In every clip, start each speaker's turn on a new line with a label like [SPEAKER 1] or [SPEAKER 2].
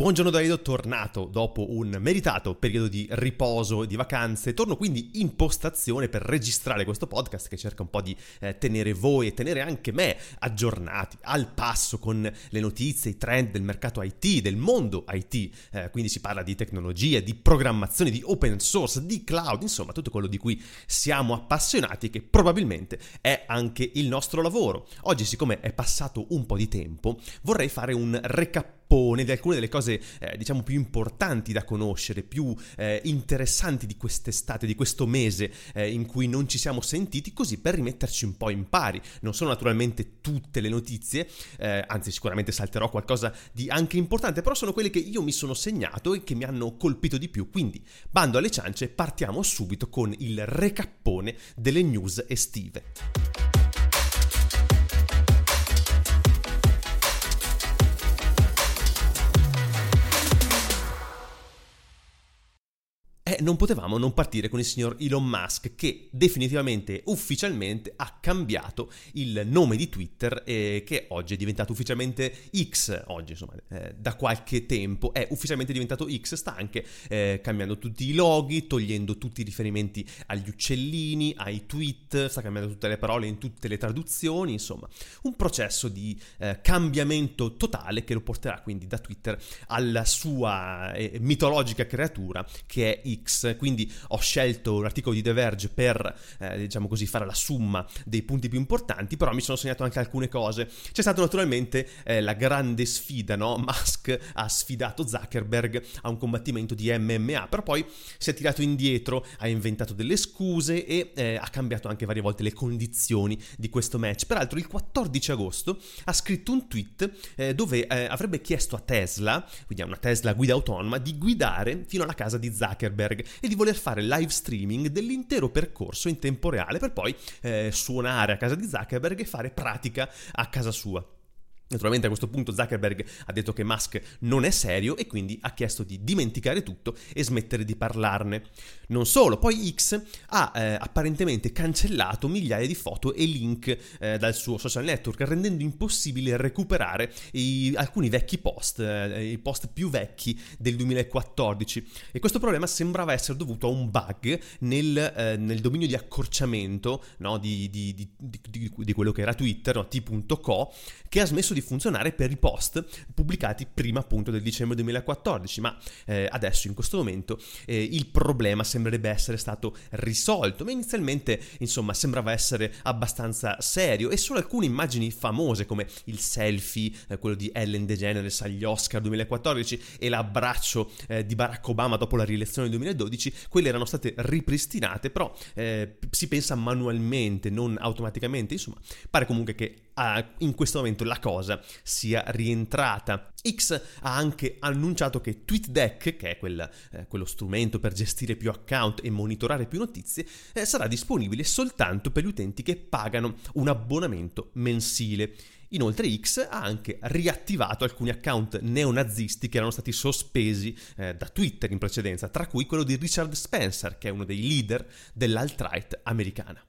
[SPEAKER 1] Buongiorno Davido, tornato dopo un meritato periodo di riposo, di vacanze. Torno quindi in postazione per registrare questo podcast che cerca un po' di eh, tenere voi e tenere anche me aggiornati, al passo con le notizie, i trend del mercato IT, del mondo IT. Eh, quindi si parla di tecnologia, di programmazione, di open source, di cloud, insomma tutto quello di cui siamo appassionati e che probabilmente è anche il nostro lavoro. Oggi, siccome è passato un po' di tempo, vorrei fare un recap di alcune delle cose eh, diciamo più importanti da conoscere, più eh, interessanti di quest'estate, di questo mese eh, in cui non ci siamo sentiti, così per rimetterci un po' in pari. Non sono naturalmente tutte le notizie, eh, anzi sicuramente salterò qualcosa di anche importante, però sono quelle che io mi sono segnato e che mi hanno colpito di più. Quindi, bando alle ciance, partiamo subito con il recappone delle news estive. Non potevamo non partire con il signor Elon Musk che definitivamente, ufficialmente ha cambiato il nome di Twitter e che oggi è diventato ufficialmente X, oggi insomma eh, da qualche tempo è ufficialmente diventato X, sta anche eh, cambiando tutti i loghi, togliendo tutti i riferimenti agli uccellini, ai tweet, sta cambiando tutte le parole in tutte le traduzioni, insomma un processo di eh, cambiamento totale che lo porterà quindi da Twitter alla sua eh, mitologica creatura che è X X, quindi ho scelto un articolo di The Verge per, eh, diciamo così, fare la somma dei punti più importanti, però mi sono segnato anche alcune cose. C'è stata naturalmente eh, la grande sfida, no? Musk ha sfidato Zuckerberg a un combattimento di MMA, però poi si è tirato indietro, ha inventato delle scuse e eh, ha cambiato anche varie volte le condizioni di questo match. Peraltro il 14 agosto ha scritto un tweet eh, dove eh, avrebbe chiesto a Tesla, quindi a una Tesla guida autonoma, di guidare fino alla casa di Zuckerberg e di voler fare live streaming dell'intero percorso in tempo reale per poi eh, suonare a casa di Zuckerberg e fare pratica a casa sua. Naturalmente a questo punto Zuckerberg ha detto che Musk non è serio e quindi ha chiesto di dimenticare tutto e smettere di parlarne. Non solo, poi X ha eh, apparentemente cancellato migliaia di foto e link eh, dal suo social network, rendendo impossibile recuperare i, alcuni vecchi post, eh, i post più vecchi del 2014. E questo problema sembrava essere dovuto a un bug nel, eh, nel dominio di accorciamento no, di, di, di, di, quello che era Twitter, no, t.co, che ha smesso di di funzionare per i post pubblicati prima appunto del dicembre 2014, ma eh, adesso in questo momento eh, il problema sembrerebbe essere stato risolto, ma inizialmente insomma sembrava essere abbastanza serio e solo alcune immagini famose come il selfie, eh, quello di Ellen DeGeneres agli Oscar 2014 e l'abbraccio eh, di Barack Obama dopo la rielezione del 2012, quelle erano state ripristinate, però eh, si pensa manualmente, non automaticamente, insomma pare comunque che ah, in questo momento la cosa sia rientrata. X ha anche annunciato che TweetDeck, che è quel, eh, quello strumento per gestire più account e monitorare più notizie, eh, sarà disponibile soltanto per gli utenti che pagano un abbonamento mensile. Inoltre X ha anche riattivato alcuni account neonazisti che erano stati sospesi eh, da Twitter in precedenza, tra cui quello di Richard Spencer, che è uno dei leader dell'alt-right americana.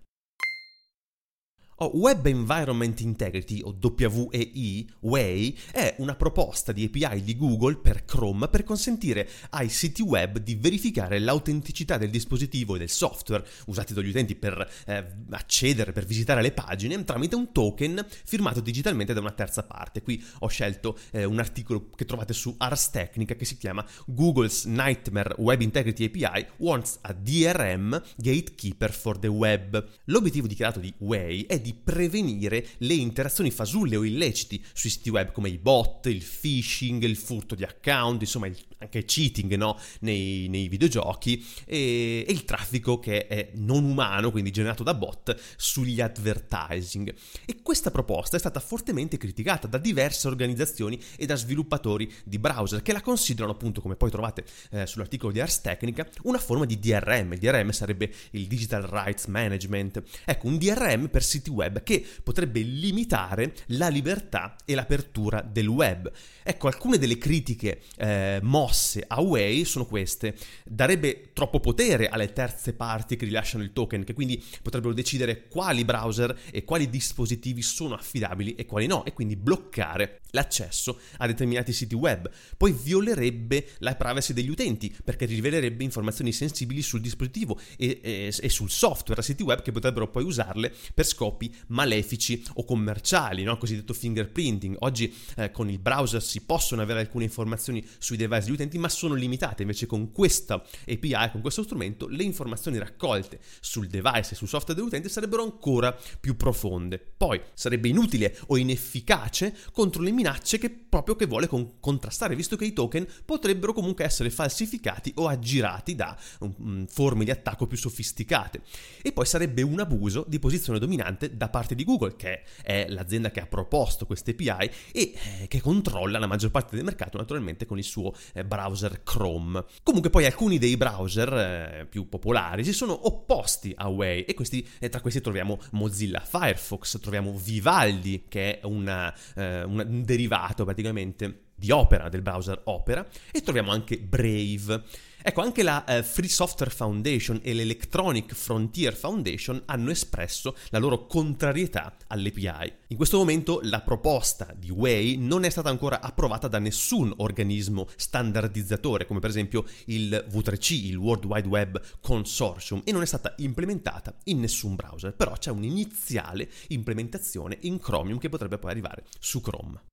[SPEAKER 1] Oh, Web Environment Integrity, o WEI, WEI, è una proposta di API di Google per Chrome per consentire ai siti web di verificare l'autenticità del dispositivo e del software usati dagli utenti per eh, accedere, per visitare le pagine tramite un token firmato digitalmente da una terza parte. Qui ho scelto eh, un articolo che trovate su Ars Technica che si chiama Google's Nightmare Web Integrity API wants a DRM gatekeeper for the web. L'obiettivo dichiarato di WEI è di di prevenire le interazioni fasulle o illeciti sui siti web come i bot, il phishing, il furto di account, insomma il, anche cheating no? nei, nei, videogiochi e, e, il traffico che è non umano, quindi generato da bot, sugli advertising. E questa proposta è stata fortemente criticata da diverse organizzazioni e da sviluppatori di browser che la considerano appunto, come poi trovate eh, sull'articolo di Ars Technica, una forma di DRM. Il DRM sarebbe il Digital Rights Management. Ecco, un DRM per siti web che potrebbe limitare la libertà e l'apertura del web. Ecco, alcune delle critiche eh, mosse a Way sono queste. Darebbe troppo potere alle terze parti che rilasciano il token, che quindi potrebbero decidere quali browser e quali dispositivi sono affidabili e quali no, e quindi bloccare l'accesso a determinati siti web, poi violerebbe la privacy degli utenti perché rivelerebbe informazioni sensibili sul dispositivo e, e, e, sul software a siti web che potrebbero poi usarle per scopi malefici o commerciali, no? cosiddetto fingerprinting. Oggi eh, con il browser si possono avere alcune informazioni sui device degli utenti ma sono limitate, invece con questa API, con questo strumento, le informazioni raccolte sul device e sul software dell'utente sarebbero ancora più profonde. Poi sarebbe inutile o inefficace contro le minacce che proprio che vuole con- contrastare, visto che i token potrebbero comunque essere falsificati o aggirati da um, forme di attacco più sofisticate. E poi sarebbe un abuso di posizione dominante da parte di Google, che è l'azienda che ha proposto queste API e eh, che controlla la maggior parte del mercato naturalmente con il suo eh, browser Chrome. Comunque poi alcuni dei browser eh, più popolari si sono opposti a Way e questi, eh, tra questi troviamo Mozilla Firefox, troviamo Vivaldi che è una, eh, un derivato praticamente di Opera, del browser Opera, e troviamo anche Brave. Ecco, anche la eh, Free Software Foundation e l'Electronic Frontier Foundation hanno espresso la loro contrarietà all'API. In questo momento la proposta di Way non è stata ancora approvata da nessun organismo standardizzatore, come per esempio il V3C, il World Wide Web Consortium, e non è stata implementata in nessun browser, però c'è un'iniziale implementazione in Chromium che potrebbe poi arrivare su Chrome.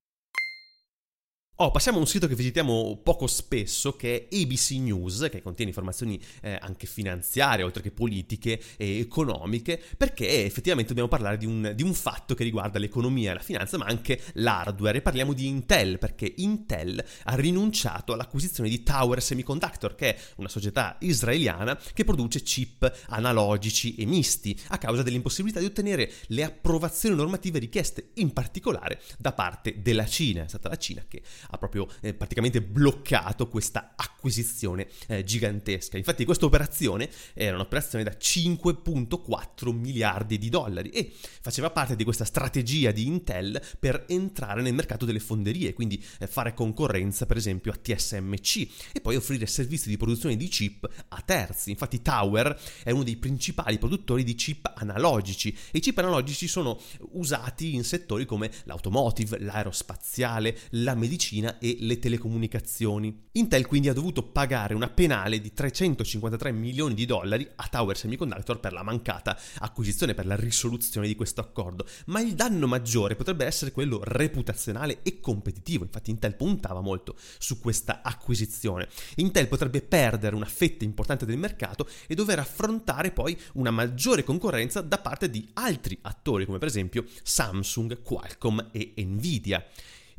[SPEAKER 1] Oh, passiamo a un sito che visitiamo poco spesso che è ABC News, che contiene informazioni eh, anche finanziarie, oltre che politiche e economiche, perché effettivamente dobbiamo parlare di un, di un, fatto che riguarda l'economia e la finanza, ma anche l'hardware. E parliamo di Intel, perché Intel ha rinunciato all'acquisizione di Tower Semiconductor, che è una società israeliana che produce chip analogici e misti, a causa dell'impossibilità di ottenere le approvazioni normative richieste, in particolare da parte della Cina. È stata la Cina che ha proprio eh, praticamente bloccato questa acquisizione eh, gigantesca. Infatti questa operazione era un'operazione da 5.4 miliardi di dollari e faceva parte di questa strategia di Intel per entrare nel mercato delle fonderie, quindi eh, fare concorrenza per esempio a TSMC e poi offrire servizi di produzione di chip a terzi. Infatti Tower è uno dei principali produttori di chip analogici e i chip analogici sono usati in settori come l'automotive, l'aerospaziale, la medicina medicina e le telecomunicazioni. Intel quindi ha dovuto pagare una penale di 353 milioni di dollari a Tower Semiconductor per la mancata acquisizione, per la risoluzione di questo accordo, ma il danno maggiore potrebbe essere quello reputazionale e competitivo, infatti Intel puntava molto su questa acquisizione. Intel potrebbe perdere una fetta importante del mercato e dover affrontare poi una maggiore concorrenza da parte di altri attori come per esempio Samsung, Qualcomm e Nvidia.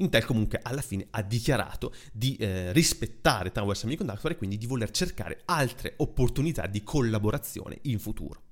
[SPEAKER 1] Intel comunque alla fine ha dichiarato di eh, rispettare Tower Semiconductor e quindi di voler cercare altre opportunità di collaborazione in futuro.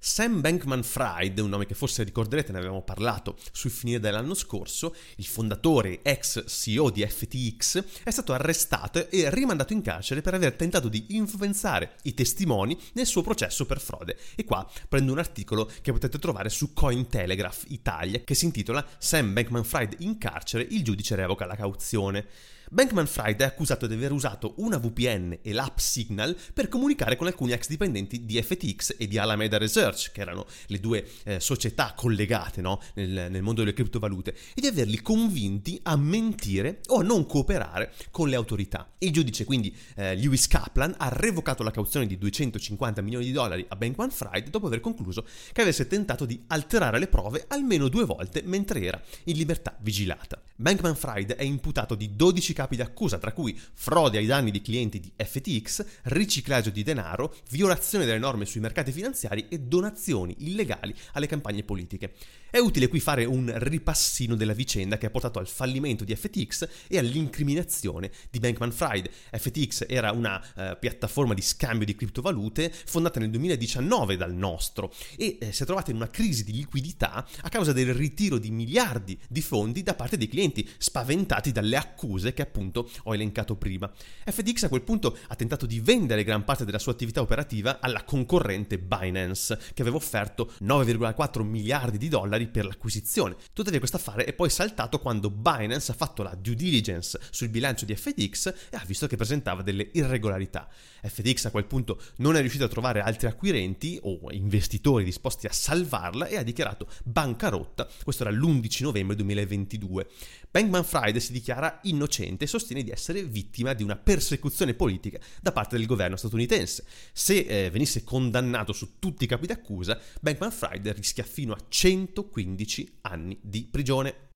[SPEAKER 1] Sam Bankman Fried, un nome che forse ricorderete, ne avevamo parlato sul finire dell'anno scorso, il fondatore ex CEO di FTX, è stato arrestato e rimandato in carcere per aver tentato di influenzare i testimoni nel suo processo per frode. E qua prendo un articolo che potete trovare su Cointelegraph Italia che si intitola Sam Bankman Fried in carcere, il giudice revoca la cauzione. Bankman Fried è accusato di aver usato una VPN e l'app Signal per comunicare con alcuni ex dipendenti di FTX e di Alameda Research, che erano le due eh, società collegate no? nel, nel, mondo delle criptovalute, e di averli convinti a mentire o a non cooperare con le autorità. Il giudice, quindi eh, Lewis Kaplan, ha revocato la cauzione di 250 milioni di dollari a Bankman Fried dopo aver concluso che avesse tentato di alterare le prove almeno due volte mentre era in libertà vigilata. Bankman Fried è imputato di 12 capi d'accusa, tra cui frode ai danni di clienti di FTX, riciclaggio di denaro, violazione delle norme sui mercati finanziari e donazioni illegali alle campagne politiche. È utile qui fare un ripassino della vicenda che ha portato al fallimento di FTX e all'incriminazione di Bankman Fried. FTX era una uh, piattaforma di scambio di criptovalute fondata nel 2019 dal nostro e eh, si è trovata in una crisi di liquidità a causa del ritiro di miliardi di fondi da parte dei clienti, spaventati dalle accuse che appunto ho elencato prima. FTX a quel punto ha tentato di vendere gran parte della sua attività operativa alla concorrente Binance, che aveva offerto 9,4 miliardi di dollari per l'acquisizione. Tuttavia questo affare è poi saltato quando Binance ha fatto la due diligence sul bilancio di FTX e ha visto che presentava delle irregolarità. FTX a quel punto non è riuscito a trovare altri acquirenti o investitori disposti a salvarla e ha dichiarato bancarotta. Questo era l'11 novembre 2022. Bankman Friday si dichiara innocente e sostiene di essere vittima di una persecuzione politica da parte del governo statunitense. Se eh, venisse condannato su tutti i capi d'accusa, Bankman Friday rischia fino a 115 anni di prigione.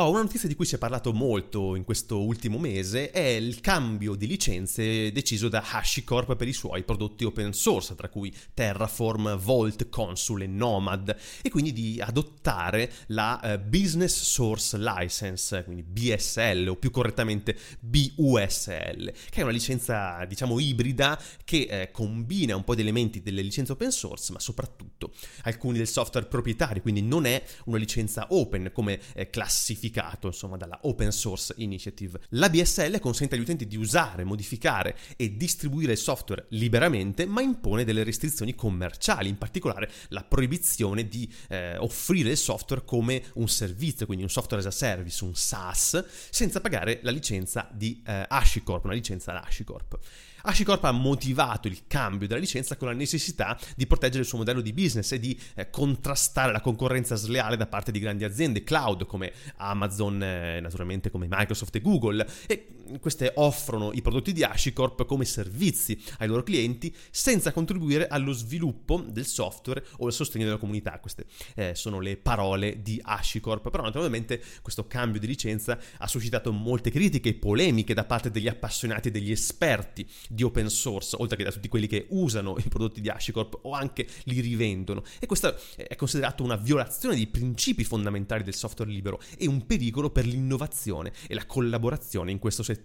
[SPEAKER 1] Oh, una notizia di cui si è parlato molto in questo ultimo mese è il cambio di licenze deciso da HashiCorp per i suoi prodotti open source, tra cui Terraform, Vault, Consul e Nomad, e quindi di adottare la uh, Business Source License, quindi BSL o più correttamente BUSL, che è una licenza diciamo ibrida che eh, combina un po' di elementi delle licenze open source, ma soprattutto alcuni del software proprietario, quindi non è una licenza open come eh, classificazione certificato insomma dalla Open Source Initiative. La BSL consente agli utenti di usare, modificare e distribuire il software liberamente, ma impone delle restrizioni commerciali, in particolare la proibizione di eh, offrire il software come un servizio, quindi un software as a service, un SaaS, senza pagare la licenza di eh, HashiCorp, una licenza da HashiCorp. HashiCorp ha motivato il cambio della licenza con la necessità di proteggere il suo modello di business e di eh, contrastare la concorrenza sleale da parte di grandi aziende cloud come Amazon, eh, naturalmente come Microsoft e Google. E queste offrono i prodotti di HashiCorp come servizi ai loro clienti senza contribuire allo sviluppo del software o al sostegno della comunità. Queste eh, sono le parole di HashiCorp. Però naturalmente questo cambio di licenza ha suscitato molte critiche e polemiche da parte degli appassionati e degli esperti di open source, oltre che da tutti quelli che usano i prodotti di HashiCorp o anche li rivendono. E questo è considerato una violazione dei principi fondamentali del software libero e un pericolo per l'innovazione e la collaborazione in questo settore.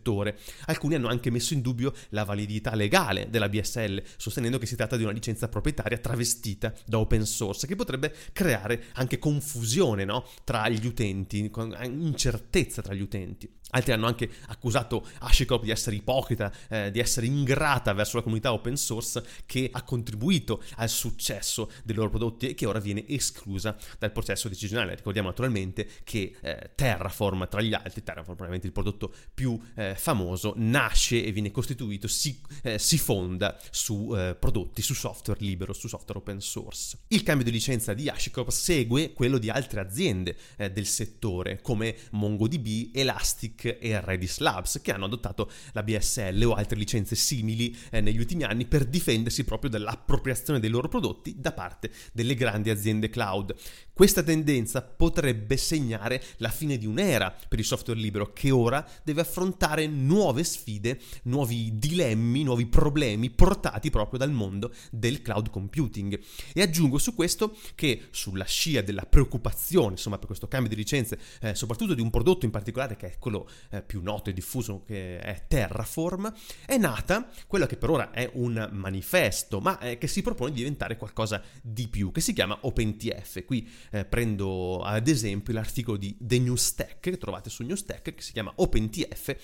[SPEAKER 1] Alcuni hanno anche messo in dubbio la validità legale della BSL, sostenendo che si tratta di una licenza proprietaria travestita da open source, che potrebbe creare anche confusione no? tra gli utenti, incertezza tra gli utenti. Altri hanno anche accusato HashiCorp di essere ipocrita, eh, di essere ingrata verso la comunità open source che ha contribuito al successo dei loro prodotti e che ora viene esclusa dal processo decisionale. Ricordiamo naturalmente che eh, Terraform, tra gli altri, Terraform probabilmente il prodotto più eh, famoso, nasce e viene costituito, si, eh, si fonda su eh, prodotti, su software libero, su software open source. Il cambio di licenza di HashiCorp segue quello di altre aziende eh, del settore come MongoDB, Elastic, e Redis Labs, che hanno adottato la BSL o altre licenze simili eh, negli ultimi anni per difendersi proprio dall'appropriazione dei loro prodotti da parte delle grandi aziende cloud. Questa tendenza potrebbe segnare la fine di un'era per il software libero che ora deve affrontare nuove sfide, nuovi dilemmi, nuovi problemi portati proprio dal mondo del cloud computing. E aggiungo su questo che sulla scia della preoccupazione, insomma, per questo cambio di licenze, eh, soprattutto di un prodotto in particolare che è quello eh, più noto e diffuso che è Terraform, è nata quella che per ora è un manifesto, ma eh, che si propone di diventare qualcosa di più, che si chiama OpenTF. Qui eh, prendo ad esempio l'articolo di The New Stack che trovate su New Stack che si chiama OpenTF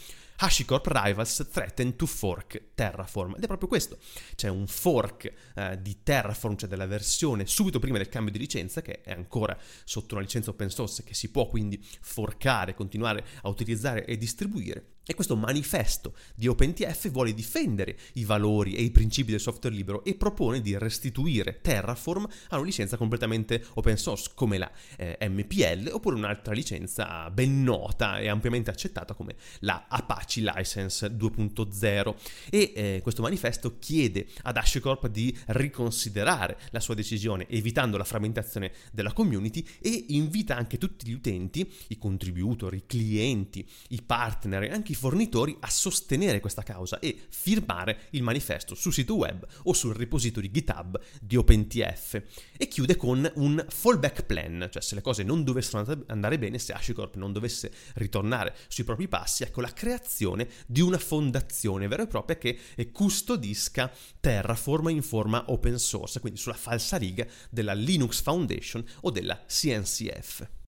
[SPEAKER 1] HashiCorp Rivals threaten to fork Terraform. Ed è proprio questo. C'è un fork eh, di Terraform, cioè della versione subito prima del cambio di licenza, che è ancora sotto una licenza open source, che si può quindi forcare, continuare a utilizzare e distribuire. E questo manifesto di OpenTF vuole difendere i valori e i principi del software libero e propone di restituire Terraform a una licenza completamente open source come la eh, MPL oppure un'altra licenza ben nota e ampiamente accettata come la Apache License 2.0. E eh, questo manifesto chiede ad HashiCorp di riconsiderare la sua decisione evitando la frammentazione della community e invita anche tutti gli utenti, i contributor, i clienti, i partner e anche i fornitori a sostenere questa causa e firmare il manifesto sul sito web o sul repository GitHub di OpenTF. E chiude con un fallback plan, cioè se le cose non dovessero andare bene, se HashiCorp non dovesse ritornare sui propri passi, ecco la creazione di una fondazione vera e propria che custodisca Terraform in forma open source, quindi sulla falsa riga della Linux Foundation o della CNCF.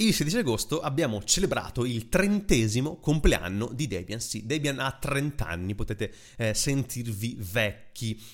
[SPEAKER 1] Il 16 agosto abbiamo celebrato il trentesimo compleanno di Debian. Sì, Debian ha 30 anni, potete eh, sentirvi vecchi.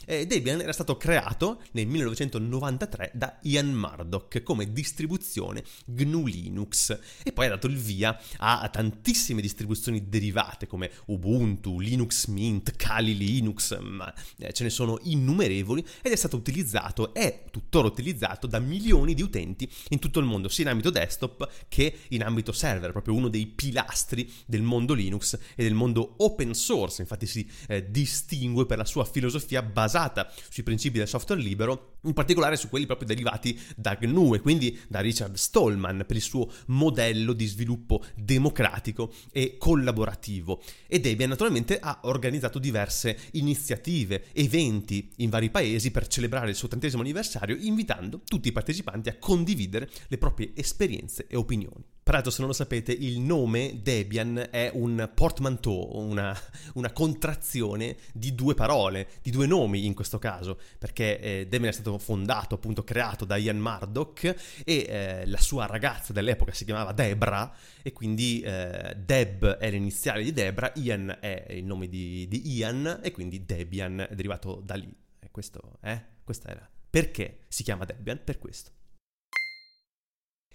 [SPEAKER 1] Eh, Debian era stato creato nel 1993 da Ian Murdoch come distribuzione GNU Linux e poi ha dato il via a, a tantissime distribuzioni derivate come Ubuntu, Linux Mint, Kali Linux, ma eh, ce ne sono innumerevoli ed è stato utilizzato, è tuttora utilizzato da milioni di utenti in tutto il mondo, sia in ambito desktop che in ambito server, proprio uno dei pilastri del mondo Linux e del mondo open source, infatti si eh, distingue per la sua filosofia basata sui principi del software libero, in particolare su quelli proprio derivati da GNU e quindi da Richard Stallman per il suo modello di sviluppo democratico e collaborativo. E Debian naturalmente ha organizzato diverse iniziative, eventi in vari paesi per celebrare il suo trentesimo anniversario, invitando tutti i partecipanti a condividere le proprie esperienze e opinioni. Peraltro, se non lo sapete, il nome Debian è un portmanteau, una, una contrazione di due parole, di due nomi in questo caso, perché eh, Debian è stato fondato, appunto creato da Ian Murdoch e eh, la sua ragazza dell'epoca si chiamava Debra e quindi eh, Deb è l'iniziale di Debra, Ian è il nome di, di Ian e quindi Debian è derivato da lì. E questo, eh? Questa era. Perché si chiama Debian? Per questo.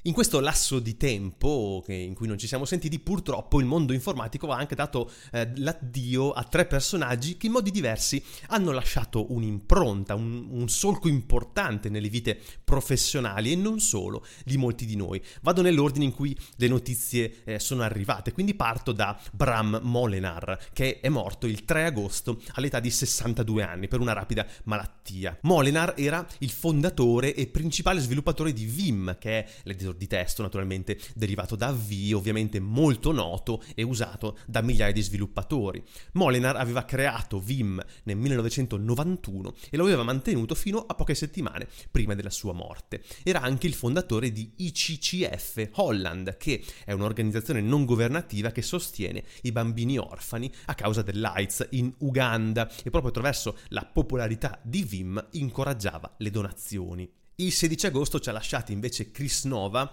[SPEAKER 1] In questo lasso di tempo in cui non ci siamo sentiti, purtroppo il mondo informatico ha anche dato eh, l'addio a tre personaggi che in modi diversi hanno lasciato un'impronta, un, un, solco importante nelle vite professionali e non solo di molti di noi. Vado nell'ordine in cui le notizie eh, sono arrivate, quindi parto da Bram Molenar, che è morto il 3 agosto all'età di 62 anni per una rapida malattia. Molenar era il fondatore e principale sviluppatore di Vim, che è l'editor editor di testo naturalmente derivato da V, ovviamente molto noto e usato da migliaia di sviluppatori. Molinar aveva creato Vim nel 1991 e lo aveva mantenuto fino a poche settimane prima della sua morte. Era anche il fondatore di ICCF Holland, che è un'organizzazione non governativa che sostiene i bambini orfani a causa dell'AIDS in Uganda e proprio attraverso la popolarità di Vim incoraggiava le donazioni. Il 16 agosto ci ha lasciati invece Chris Nova,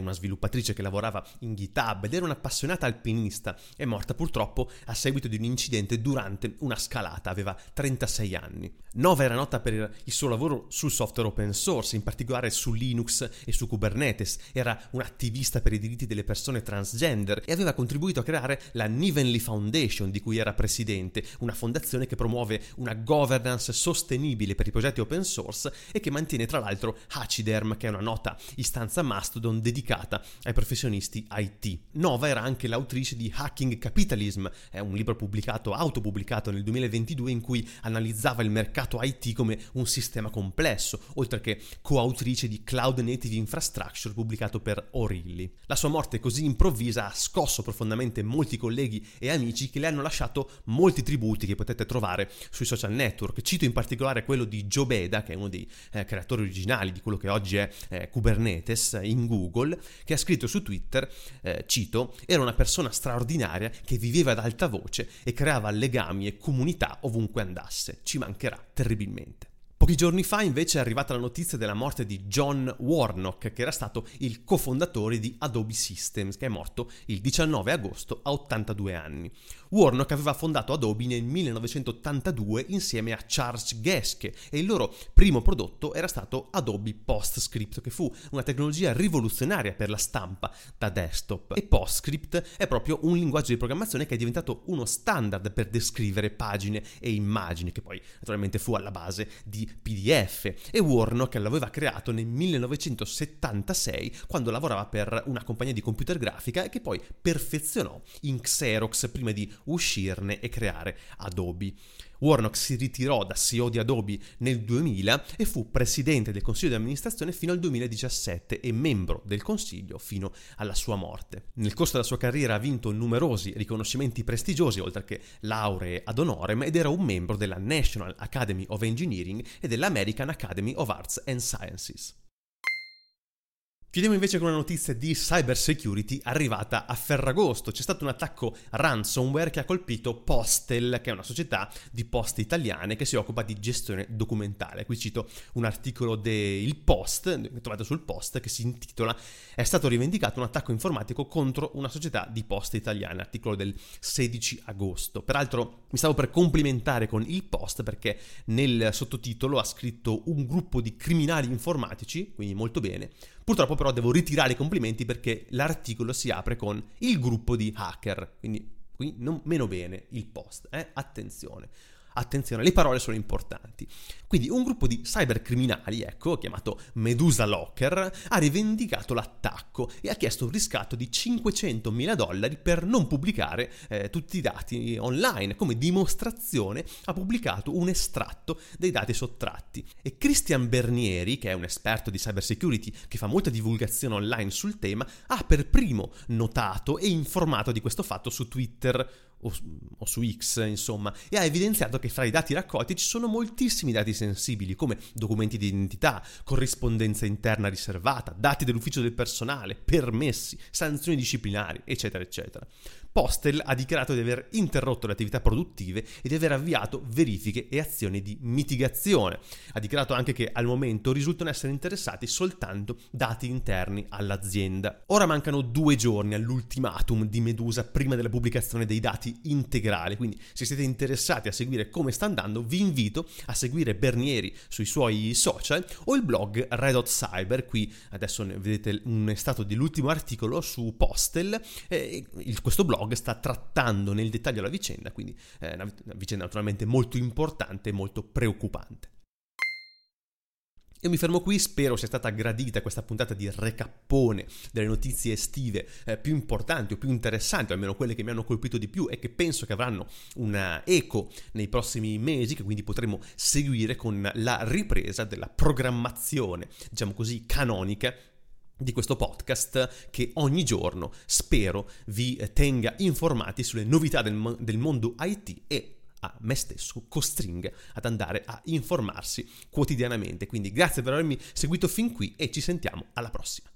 [SPEAKER 1] una sviluppatrice che lavorava in GitHub ed era un'appassionata alpinista, è morta purtroppo a seguito di un incidente durante una scalata, aveva 36 anni. Nova era nota per il suo lavoro sul software open source, in particolare su Linux e su Kubernetes, era un'attivista per i diritti delle persone transgender e aveva contribuito a creare la Nivenly Foundation di cui era presidente, una fondazione che promuove una governance sostenibile per i progetti open source e che mantiene tra l'altro dietro Hachiderm, che è una nota istanza Mastodon dedicata ai professionisti IT. Nova era anche l'autrice di Hacking Capitalism, è un libro pubblicato, autopubblicato nel 2022 in cui analizzava il mercato IT come un sistema complesso, oltre che coautrice di Cloud Native Infrastructure pubblicato per Orilli. La sua morte così improvvisa ha scosso profondamente molti colleghi e amici che le hanno lasciato molti tributi che potete trovare sui social network. Cito in particolare quello di Joe Beda, che è uno dei eh, creatori originali originali di quello che oggi è eh, Kubernetes in Google, che ha scritto su Twitter, eh, cito, era una persona straordinaria che viveva ad alta voce e creava legami e comunità ovunque andasse. Ci mancherà terribilmente. Pochi giorni fa invece è arrivata la notizia della morte di John Warnock, che era stato il cofondatore di Adobe Systems, che è morto il 19 agosto a 82 anni. Warnock aveva fondato Adobe nel 1982 insieme a Charles Geschke e il loro primo prodotto era stato Adobe PostScript, che fu una tecnologia rivoluzionaria per la stampa da desktop. E PostScript è proprio un linguaggio di programmazione che è diventato uno standard per descrivere pagine e immagini, che poi naturalmente fu alla base di PDF. E Warnock l'aveva creato nel 1976 quando lavorava per una compagnia di computer grafica e che poi perfezionò in Xerox prima di uscirne e creare Adobe. Warnock si ritirò da CEO di Adobe nel 2000 e fu presidente del consiglio di amministrazione fino al 2017 e membro del consiglio fino alla sua morte. Nel corso della sua carriera ha vinto numerosi riconoscimenti prestigiosi, oltre che lauree ad honorem, ed era un membro della National Academy of Engineering e dell'American Academy of Arts and Sciences. Chiudiamo invece con una notizia di cyber security arrivata a Ferragosto. C'è stato un attacco ransomware che ha colpito Postel, che è una società di poste italiane che si occupa di gestione documentale. Qui cito un articolo del Post, che trovate sul Post, che si intitola È stato rivendicato un attacco informatico contro una società di poste italiane, articolo del 16 agosto. Peraltro mi stavo per complimentare con il Post perché nel sottotitolo ha scritto un gruppo di criminali informatici, quindi molto bene Purtroppo però devo ritirare i complimenti perché l'articolo si apre con il gruppo di hacker, quindi qui non meno bene il post, eh? attenzione. Attenzione, le parole sono importanti. Quindi un gruppo di cybercriminali, ecco, chiamato Medusa Locker, ha rivendicato l'attacco e ha chiesto un riscatto di 500.000 dollari per non pubblicare eh, tutti i dati online. Come dimostrazione ha pubblicato un estratto dei dati sottratti. E Christian Bernieri, che è un esperto di cybersecurity che fa molta divulgazione online sul tema, ha per primo notato e informato di questo fatto su Twitter o, o, su X, insomma, e ha evidenziato che fra i dati raccolti ci sono moltissimi dati sensibili, come documenti di identità, corrispondenza interna riservata, dati dell'ufficio del personale, permessi, sanzioni disciplinari, eccetera, eccetera. Postel ha dichiarato di aver interrotto le attività produttive e di aver avviato verifiche e azioni di mitigazione. Ha dichiarato anche che al momento risultano essere interessati soltanto dati interni all'azienda. Ora mancano due giorni all'ultimatum di Medusa prima della pubblicazione dei dati integrali, quindi se siete interessati a seguire come sta andando vi invito a seguire Bernieri sui suoi social o il blog Red Hot Cyber, qui adesso vedete un stato dell'ultimo articolo su Postel, eh, questo blog blog sta trattando nel dettaglio la vicenda, quindi è una vicenda naturalmente molto importante e molto preoccupante. Io mi fermo qui, spero sia stata gradita questa puntata di recappone delle notizie estive eh, più importanti o più interessanti, o almeno quelle che mi hanno colpito di più e che penso che avranno una eco nei prossimi mesi, che quindi potremo seguire con la ripresa della programmazione, diciamo così, canonica di questo podcast che ogni giorno spero vi tenga informati sulle novità del, del mondo IT e a me stesso costringa ad andare a informarsi quotidianamente. Quindi grazie per avermi seguito fin qui e ci sentiamo alla prossima.